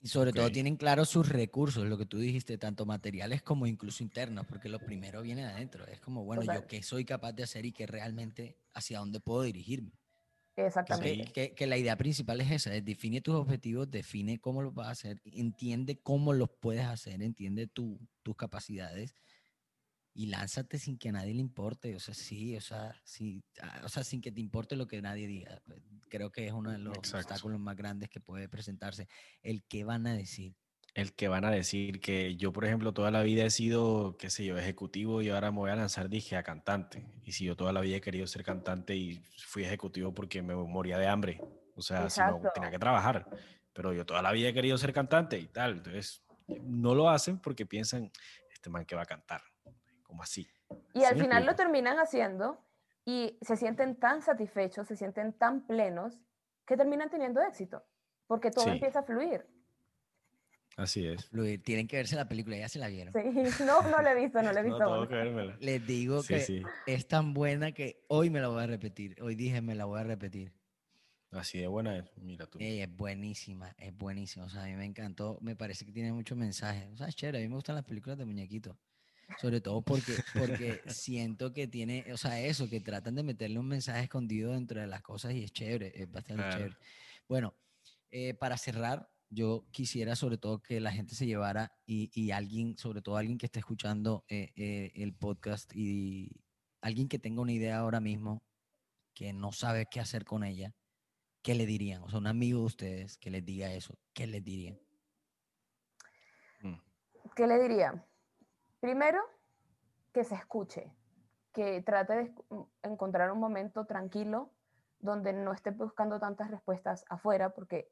[SPEAKER 1] Y sobre todo tienen claros sus recursos, lo que tú dijiste, tanto materiales como incluso internos, porque lo primero viene de adentro. Es como, bueno, yo qué soy capaz de hacer y que realmente hacia dónde puedo dirigirme.
[SPEAKER 3] Exactamente.
[SPEAKER 1] Que, que, la idea principal es esa, es define tus objetivos, define cómo los vas a hacer, entiende cómo los puedes hacer, entiende tu, tus capacidades y lánzate sin que a nadie le importe, o sea, sí, o sea, sí, ah, o sea, sin que te importe lo que nadie diga. Pues, creo que es uno de los obstáculos más grandes que puede presentarse, el que van a decir.
[SPEAKER 2] El que van a decir que yo, por ejemplo, toda la vida he sido, qué sé yo, ejecutivo y ahora me voy a lanzar, dije, a cantante. Y si yo toda la vida he querido ser cantante y fui ejecutivo porque me moría de hambre, o sea, si no, tenía que trabajar. Pero yo toda la vida he querido ser cantante y tal. Entonces, no lo hacen porque piensan, este man que va a cantar como así.
[SPEAKER 3] Y al final lo terminan haciendo y se sienten tan satisfechos, se sienten tan plenos que terminan teniendo éxito, porque todo empieza a fluir.
[SPEAKER 2] Así es.
[SPEAKER 1] Fluir. Tienen que verse la película, ya se la vieron.
[SPEAKER 3] Sí, no, no la he visto, no la he visto.
[SPEAKER 2] no, tengo que
[SPEAKER 1] Les digo que es tan buena que hoy me la voy a repetir. Hoy dije, me la voy a repetir.
[SPEAKER 2] Así de buena es, mira tú.
[SPEAKER 1] es buenísima, es buenísima. O sea, a mí me encantó, me parece que tiene muchos mensajes. O sea, es chévere, a mí me gustan las películas de muñequitos. Sobre todo porque, porque siento que tiene, o sea, eso, que tratan de meterle un mensaje escondido dentro de las cosas y es chévere, es bastante chévere. Bueno, eh, para cerrar, yo quisiera sobre todo que la gente se llevara y, y alguien, sobre todo alguien que esté escuchando eh, eh, el podcast y alguien que tenga una idea ahora mismo, que no sabe qué hacer con ella, ¿qué le dirían? O sea, un amigo de ustedes que les diga eso, ¿qué les dirían?
[SPEAKER 3] ¿Qué le diría? Primero, que se escuche, que trate de encontrar un momento tranquilo donde no esté buscando tantas respuestas afuera, porque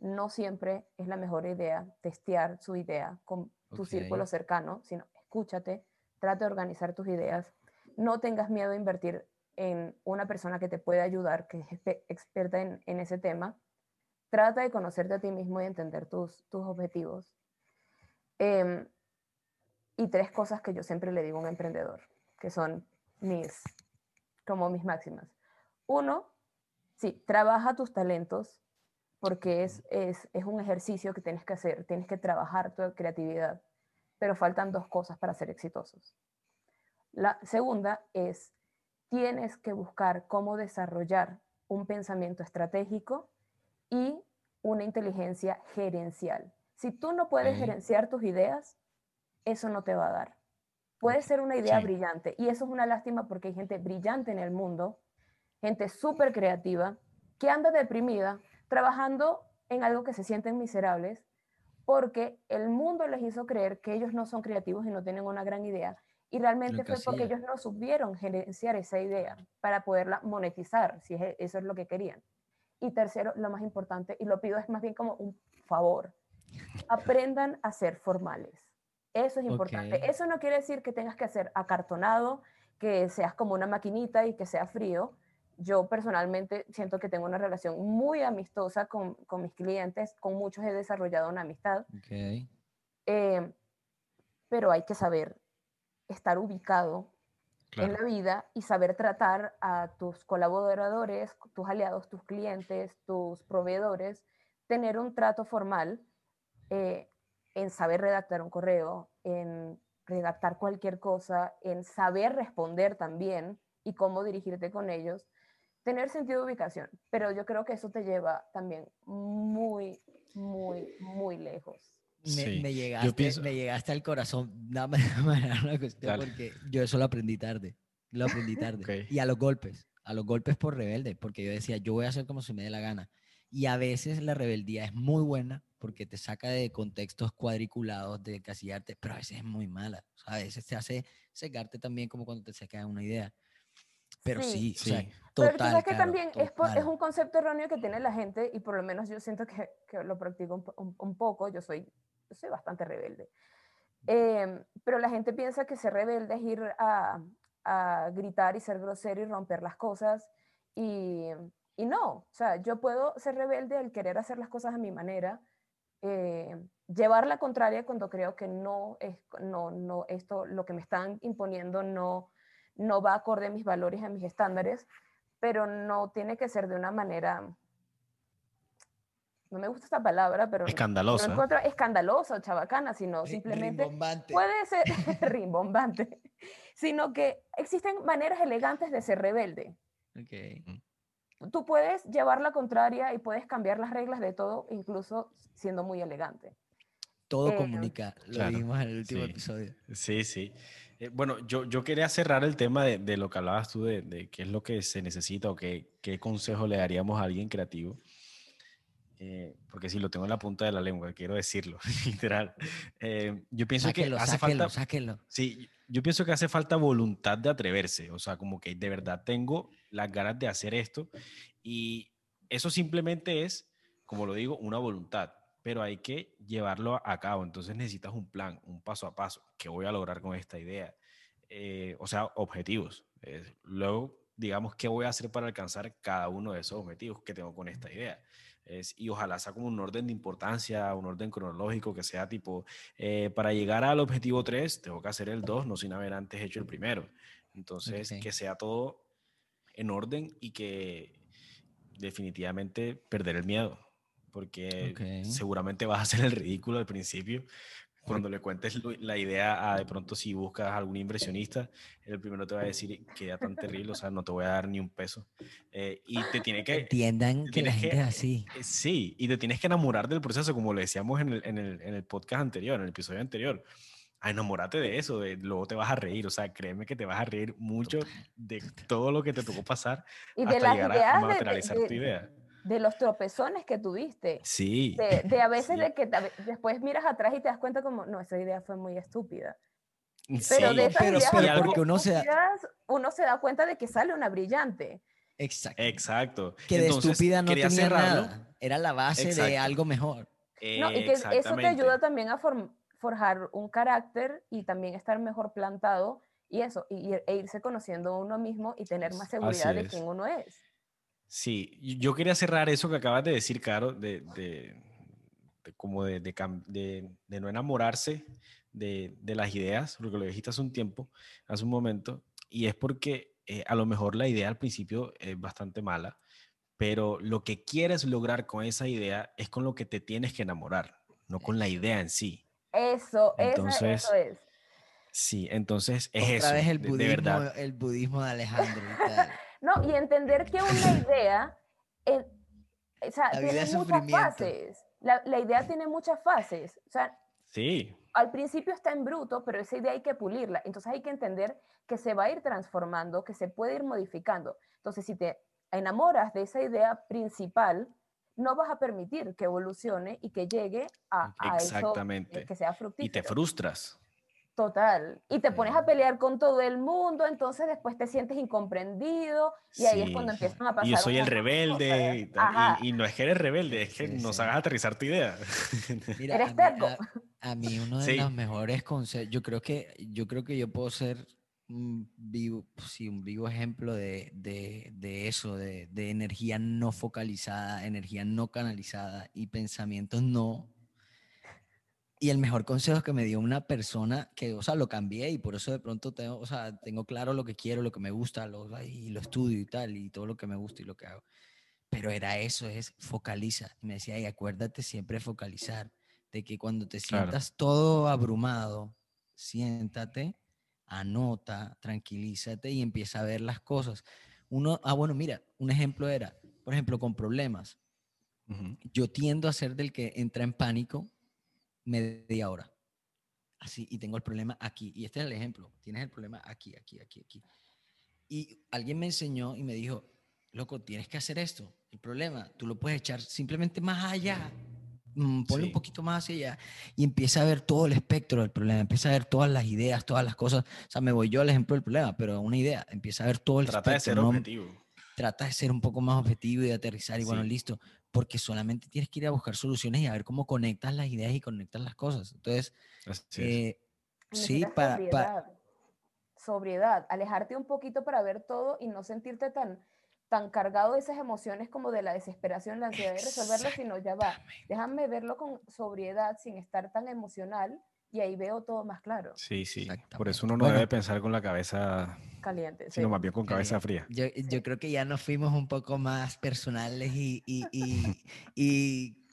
[SPEAKER 3] no siempre es la mejor idea testear su idea con tu círculo cercano, sino escúchate, trate de organizar tus ideas, no tengas miedo a invertir en una persona que te puede ayudar, que es experta en, ese tema, trata de conocerte a ti mismo y entender tus, tus objetivos. Em, y tres cosas que yo siempre le digo a un emprendedor, que son mis, como mis máximas. Uno, sí, trabaja tus talentos, porque es, es, es un ejercicio que tienes que hacer, tienes que trabajar tu creatividad, pero faltan dos cosas para ser exitosos. La segunda es, tienes que buscar cómo desarrollar un pensamiento estratégico y una inteligencia gerencial. Si tú no puedes gerenciar tus ideas, eso no te va a dar. Puede ser una idea brillante y eso es una lástima porque hay gente brillante en el mundo, gente súper creativa, que anda deprimida trabajando en algo que se sienten miserables porque el mundo les hizo creer que ellos no son creativos y no tienen una gran idea. Y realmente fue porque ellos no supieron gerenciar esa idea para poderla monetizar, si eso es lo que querían. Y tercero, lo más importante, y lo pido es más bien como un favor, aprendan a ser formales. Eso es importante. Eso no quiere decir que tengas que hacer acartonado, que seas como una maquinita y que sea frío, yo personalmente siento que tengo una relación muy amistosa con, con mis clientes, con muchos he desarrollado una amistad. Okay. Eh, pero hay que saber estar ubicado en la vida y saber tratar a tus colaboradores, tus aliados, tus clientes, tus proveedores, tener un trato formal eh, en saber redactar un correo, en redactar cualquier cosa, en saber responder también y cómo dirigirte con ellos tener sentido de ubicación, pero yo creo que eso te lleva también muy, muy, muy lejos.
[SPEAKER 1] Me, llegaste, me llegaste al corazón, dame, una cuestión, porque yo eso lo aprendí tarde, lo aprendí tarde. Y a los golpes, a los golpes por rebelde, porque yo decía, yo voy a hacer como se me dé la gana. Y a veces la rebeldía es muy buena porque te saca de contextos cuadriculados de casillarte, pero a veces es muy mala. a veces te hace secarte también como cuando te seca una idea. Pero sí, sí,
[SPEAKER 3] Pero sabes que también es, es, un concepto erróneo que tiene la gente y por lo menos yo siento que, que lo practico un, un, poco, yo soy, yo soy bastante rebelde. Em, pero la gente piensa que ser rebelde es ir a, a, gritar y ser grosero y romper las cosas y, y, no, o sea, yo puedo ser rebelde al querer hacer las cosas a mi manera, eh, llevar la contraria cuando creo que no es, no, no, esto, lo que me están imponiendo no no va acorde a mis valores, a mis estándares, pero no tiene que ser de una manera, no me gusta esta palabra, pero...
[SPEAKER 2] Escandalosa.
[SPEAKER 3] No escandalosa o chabacana, sino simplemente... Puede ser rimbombante, sino que existen maneras elegantes de ser rebelde. Okay. Tú puedes llevar la contraria y puedes cambiar las reglas de todo, incluso siendo muy elegante.
[SPEAKER 1] Todo eh, comunica, lo vimos en el último episodio.
[SPEAKER 2] Sí, sí. Eh, bueno, yo, yo quería cerrar el tema de, de lo que hablabas tú, de, de, qué es lo que se necesita o qué, qué consejo le daríamos a alguien creativo. Eh, porque si lo tengo en la punta de la lengua, quiero decirlo, literal. Eh, yo pienso que hace falta.
[SPEAKER 1] Sáquenlo.
[SPEAKER 2] Sí, yo pienso que hace falta voluntad de atreverse. O sea, como que de verdad tengo las ganas de hacer esto. Y eso simplemente es, como lo digo, una voluntad pero hay que llevarlo a cabo. Entonces necesitas un plan, un paso a paso. ¿Qué voy a lograr con esta idea? Eh, o sea, objetivos. luego, digamos, ¿qué voy a hacer para alcanzar cada uno de esos objetivos que tengo con esta idea? Es, y ojalá sea como un orden de importancia, un orden cronológico que sea tipo, eh, para llegar al objetivo 3, tengo que hacer el 2, no sin haber antes hecho el primero. Entonces, que sea todo en orden y que, definitivamente perder el miedo, porque seguramente vas a hacer el ridículo al principio. Cuando le cuentes la idea a de pronto si buscas a algún inversionista, el primero te va a decir que era tan terrible, o sea, no te voy a dar ni un peso. Eh, y te tiene que...
[SPEAKER 1] Entiendan que la gente es así.
[SPEAKER 2] Eh, sí, y te tienes que enamorar del proceso, como le decíamos en el, en el, en el podcast anterior, en el episodio anterior a enamorarte de eso, de, luego te vas a reír, o sea, créeme que te vas a reír mucho de todo lo que te tocó pasar
[SPEAKER 3] y hasta de llegar a, materializar tu idea. De los tropezones que tuviste.
[SPEAKER 2] Sí.
[SPEAKER 3] De, a veces de que después miras atrás y te das cuenta como, no, esa idea fue muy estúpida. Pero de esas pero, ideas porque uno se, da... uno se da cuenta de que sale una brillante.
[SPEAKER 2] Exacto. Exacto.
[SPEAKER 1] Que de estúpida no tenía nada. Era la base de algo mejor.
[SPEAKER 3] No, y que eso te ayuda también a formar forjar un carácter y también estar mejor plantado y eso, y, e irse conociendo uno mismo y tener más seguridad de quién uno es.
[SPEAKER 2] Sí, yo quería cerrar eso que acabas de decir, Caro, de, de, como de, de, no enamorarse de, las ideas, porque lo dijiste hace un tiempo, hace un momento, y es porque eh, a lo mejor la idea al principio es bastante mala, pero lo que quieres lograr con esa idea es con lo que te tienes que enamorar, no con la idea en sí.
[SPEAKER 3] Eso, entonces, eso es.
[SPEAKER 2] Sí, entonces es eso. Vez
[SPEAKER 1] el budismo, de, verdad. el budismo de Alejandro.
[SPEAKER 3] no, y entender que una idea eh, o sea, tiene muchas fases. La, la, idea tiene muchas fases. O sea,
[SPEAKER 2] sí.
[SPEAKER 3] al principio está en bruto, pero esa idea hay que pulirla. Entonces hay que entender que se va a ir transformando, que se puede ir modificando. Entonces, si te enamoras de esa idea principal, no vas a permitir que evolucione y que llegue a, a eso eh, que sea fructífero.
[SPEAKER 2] Y te frustras.
[SPEAKER 3] Total. Y te pones a pelear con todo el mundo, entonces después te sientes incomprendido y ahí es cuando empiezan a pasar.
[SPEAKER 2] Y yo soy el rebelde. Y, no es que eres rebelde, es que nos hagas aterrizar tu idea.
[SPEAKER 3] eres terco.
[SPEAKER 1] A, mí uno de los mejores consejos, yo creo que yo creo que yo puedo ser un vivo, sí, un vivo ejemplo de, de, de eso, de, de, energía no focalizada, energía no canalizada y pensamientos no. Y el mejor consejo que me dio una persona que, o sea, lo cambié y por eso de pronto tengo, o sea, tengo claro lo que quiero, lo que me gusta, lo, y lo estudio y tal, y todo lo que me gusta y lo que hago. Pero era eso, es focaliza. Y me decía, y acuérdate siempre focalizar, de que cuando te sientas todo abrumado, siéntate anota, tranquilízate y empieza a ver las cosas. Uno, ah, bueno, mira, un ejemplo era, por ejemplo, con problemas. Yo tiendo a ser del que entra en pánico media hora. Así, y tengo el problema aquí. Y este es el ejemplo. Tienes el problema aquí, aquí, aquí, aquí. Y alguien me enseñó y me dijo, loco, tienes que hacer esto. El problema, tú lo puedes echar simplemente más allá Mm, ponle un poquito más hacia allá y empieza a ver todo el espectro del problema, empieza a ver todas las ideas, todas las cosas. O sea, me voy yo al ejemplo del problema, pero una idea, empieza a ver todo el
[SPEAKER 2] Trata de ser objetivo.
[SPEAKER 1] Trata de ser un poco más objetivo y de aterrizar y bueno, listo, porque solamente tienes que ir a buscar soluciones y a ver cómo conectas las ideas y conectas las cosas. Entonces, eh, sí, para,
[SPEAKER 3] sobriedad. sobriedad, alejarte un poquito para ver todo y no sentirte tan tan cargado de esas emociones como de la desesperación, la ansiedad de resolverlo, sino ya va, déjame verlo con sobriedad sin estar tan emocional y ahí veo todo más claro.
[SPEAKER 2] Sí, sí, por eso uno no debe pensar con la cabeza
[SPEAKER 3] caliente,
[SPEAKER 2] sino más bien con cabeza fría.
[SPEAKER 1] Yo, yo, creo que ya nos fuimos un poco más personales y, y, y, y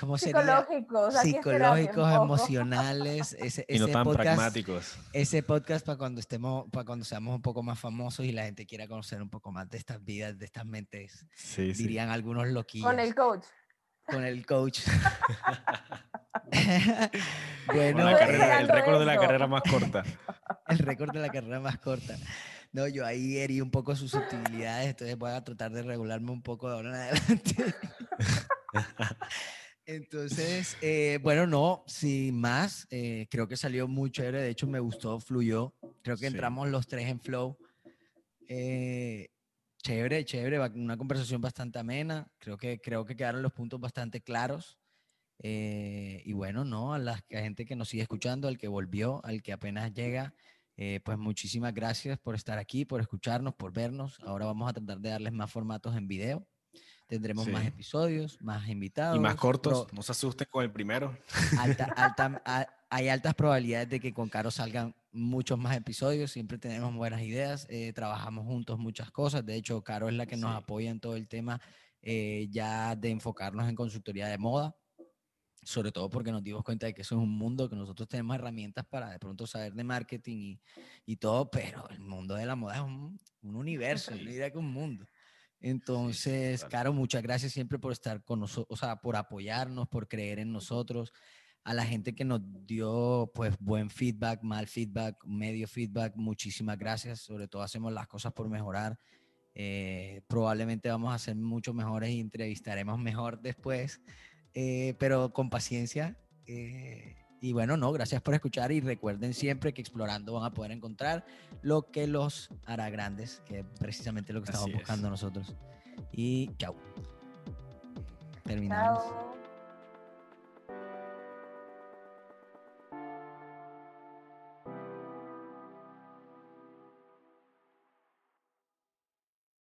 [SPEAKER 3] ¿cómo psicológicos,
[SPEAKER 1] psicológicos, emocionales, ese,
[SPEAKER 2] y no tan podcast, pragmáticos.
[SPEAKER 1] Ese podcast para cuando estemos, para cuando seamos un poco más famosos y la gente quiera conocer un poco más de estas vidas, de estas mentes, dirían algunos loquillos.
[SPEAKER 3] Con el coach.
[SPEAKER 1] Con el coach.
[SPEAKER 2] bueno, el récord de la carrera más corta.
[SPEAKER 1] el récord de la carrera más corta. No, yo ahí herí un poco susceptibilidades, entonces voy a tratar de regularme un poco de ahora en adelante. Entonces, eh, bueno, no, sin más, eh, creo que salió muy chévere, de hecho me gustó, fluyó, creo que entramos los tres en flow. Eh, chévere, chévere, una conversación bastante amena, creo que, creo que quedaron los puntos bastante claros. y bueno, no, a la gente que nos sigue escuchando, al que volvió, al que apenas llega, pues muchísimas gracias por estar aquí, por escucharnos, por vernos. Ahora vamos a tratar de darles más formatos en video. Tendremos más episodios, más invitados.
[SPEAKER 2] Y más cortos, no se asusten con el primero.
[SPEAKER 1] Alta, alta, hay altas probabilidades de que con Caro salgan muchos más episodios, siempre tenemos buenas ideas, eh, trabajamos juntos muchas cosas, de hecho Caro es la que nos apoya en todo el tema eh, ya de enfocarnos en consultoría de moda, sobre todo porque nos dimos cuenta de que eso es un mundo que nosotros tenemos herramientas para de pronto saber de marketing y, y todo, pero el mundo de la moda es un, un universo, no diría que un mundo. Entonces, Caro, muchas gracias siempre por estar con nosotros, o sea, por apoyarnos, por creer en nosotros a la gente que nos dio pues buen feedback, mal feedback, medio feedback, muchísimas gracias. Sobre todo hacemos las cosas por mejorar. Eh, probablemente vamos a ser mucho mejores y entrevistaremos mejor después, eh, pero con paciencia. Eh, y bueno, no, gracias por escuchar y recuerden siempre que explorando van a poder encontrar lo que los hará grandes, que es precisamente lo que estamos buscando nosotros. Y chao. Terminamos.